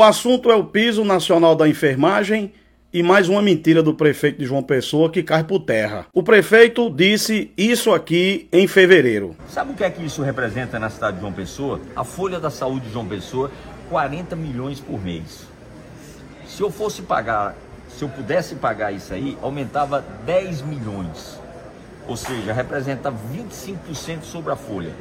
O assunto é o piso nacional da enfermagem e mais uma mentira do prefeito de João Pessoa que cai por terra. O prefeito disse isso aqui em fevereiro. Sabe o que é que isso representa na cidade de João Pessoa? A folha da saúde de João Pessoa, 40 milhões por mês. Se eu fosse pagar, se eu pudesse pagar isso aí, aumentava 10 milhões. Ou seja, representa 25% sobre a folha.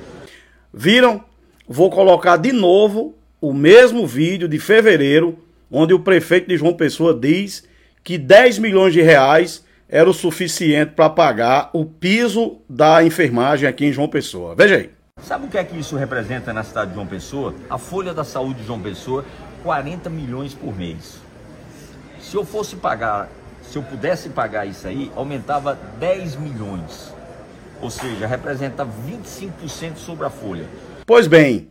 Viram? Vou colocar de novo o mesmo vídeo de fevereiro, onde o prefeito de João Pessoa diz que 10 milhões de reais era o suficiente para pagar o piso da enfermagem aqui em João Pessoa. Veja aí. Sabe o que é que isso representa na cidade de João Pessoa? A folha da saúde de João Pessoa, 40 milhões por mês. Se eu fosse pagar, se eu pudesse pagar isso aí, aumentava 10 milhões. Ou seja, representa 25% sobre a folha. Pois bem,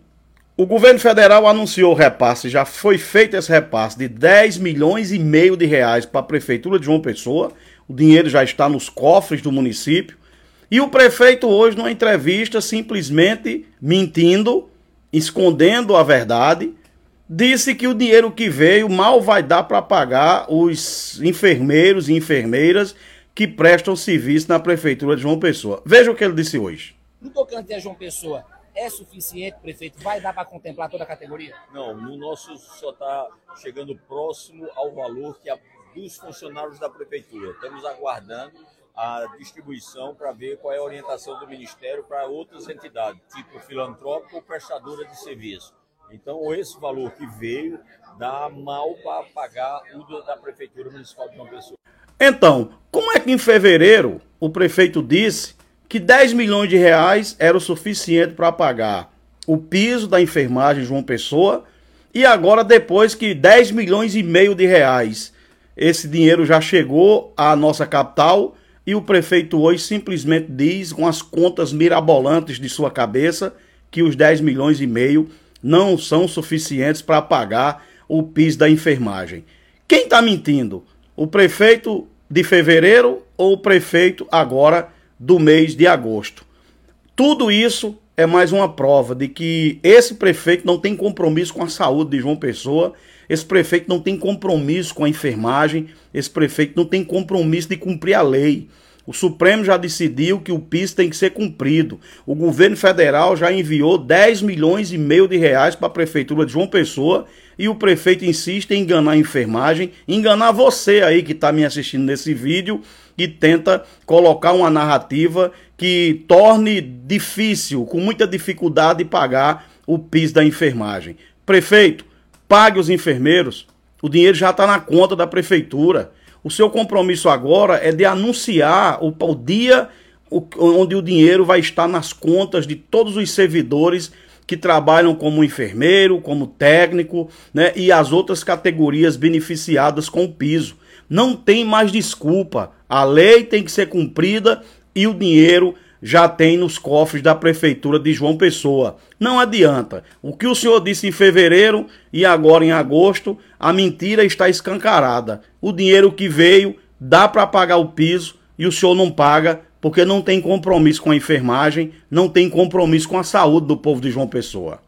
o governo federal anunciou o repasse, já foi feito esse repasse de 10 milhões e meio de reais para a prefeitura de João Pessoa. O dinheiro já está nos cofres do município. E o prefeito hoje numa entrevista simplesmente mentindo, escondendo a verdade, disse que o dinheiro que veio mal vai dar para pagar os enfermeiros e enfermeiras que prestam serviço na prefeitura de João Pessoa. Veja o que ele disse hoje. No tocante a João Pessoa, é suficiente, prefeito? Vai dar para contemplar toda a categoria? Não, no nosso só está chegando próximo ao valor que a, dos funcionários da prefeitura. Estamos aguardando a distribuição para ver qual é a orientação do Ministério para outras entidades, tipo filantrópico ou prestadora de serviço. Então, esse valor que veio dá mal para pagar o da Prefeitura Municipal de João Pessoa. Então, como é que em fevereiro o prefeito disse que 10 milhões de reais era o suficiente para pagar o piso da enfermagem João Pessoa e agora depois que 10 milhões e meio de reais esse dinheiro já chegou à nossa capital e o prefeito hoje simplesmente diz com as contas mirabolantes de sua cabeça que os 10 milhões e meio não são suficientes para pagar o piso da enfermagem. Quem está mentindo? O prefeito de fevereiro ou o prefeito agora do mês de agosto. Tudo isso é mais uma prova de que esse prefeito não tem compromisso com a saúde de João Pessoa, esse prefeito não tem compromisso com a enfermagem, esse prefeito não tem compromisso de cumprir a lei. O Supremo já decidiu que o PIS tem que ser cumprido. O governo federal já enviou 10 milhões e meio de reais para a prefeitura de João Pessoa e o prefeito insiste em enganar a enfermagem, enganar você aí que está me assistindo nesse vídeo e tenta colocar uma narrativa que torne difícil, com muita dificuldade, pagar o PIS da enfermagem. Prefeito, pague os enfermeiros. O dinheiro já está na conta da prefeitura. O seu compromisso agora é de anunciar o, o dia onde o dinheiro vai estar nas contas de todos os servidores que trabalham como enfermeiro, como técnico, né, e as outras categorias beneficiadas com o piso. Não tem mais desculpa. A lei tem que ser cumprida e o dinheiro já tem nos cofres da prefeitura de João Pessoa. Não adianta. O que o senhor disse em fevereiro e agora em agosto, a mentira está escancarada. O dinheiro que veio dá para pagar o piso e o senhor não paga porque não tem compromisso com a enfermagem, não tem compromisso com a saúde do povo de João Pessoa.